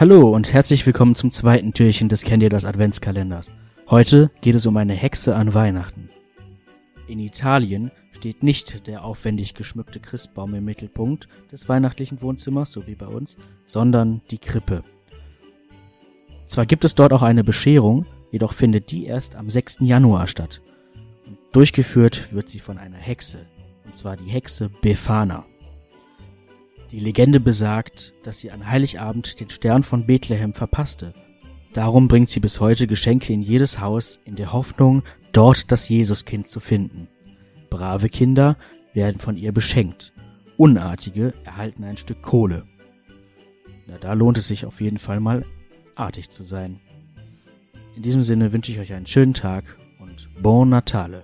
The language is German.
Hallo und herzlich willkommen zum zweiten Türchen des Kennt ihr das Adventskalenders. Heute geht es um eine Hexe an Weihnachten. In Italien steht nicht der aufwendig geschmückte Christbaum im Mittelpunkt des weihnachtlichen Wohnzimmers, so wie bei uns, sondern die Krippe. Zwar gibt es dort auch eine Bescherung, jedoch findet die erst am 6. Januar statt. Und durchgeführt wird sie von einer Hexe, und zwar die Hexe Befana. Die Legende besagt, dass sie an Heiligabend den Stern von Bethlehem verpasste. Darum bringt sie bis heute Geschenke in jedes Haus in der Hoffnung, dort das Jesuskind zu finden. Brave Kinder werden von ihr beschenkt. Unartige erhalten ein Stück Kohle. Na, da lohnt es sich auf jeden Fall mal artig zu sein. In diesem Sinne wünsche ich euch einen schönen Tag und Bon Natale.